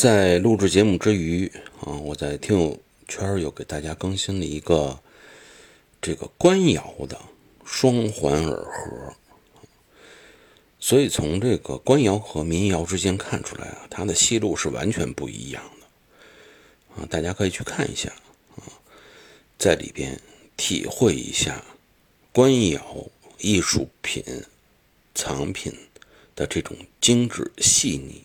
在录制节目之余啊，我在听友圈又给大家更新了一个这个官窑的双环耳盒，所以从这个官窑和民窑之间看出来啊，它的戏路是完全不一样的啊，大家可以去看一下啊，在里边体会一下官窑艺术品藏品的这种精致细腻。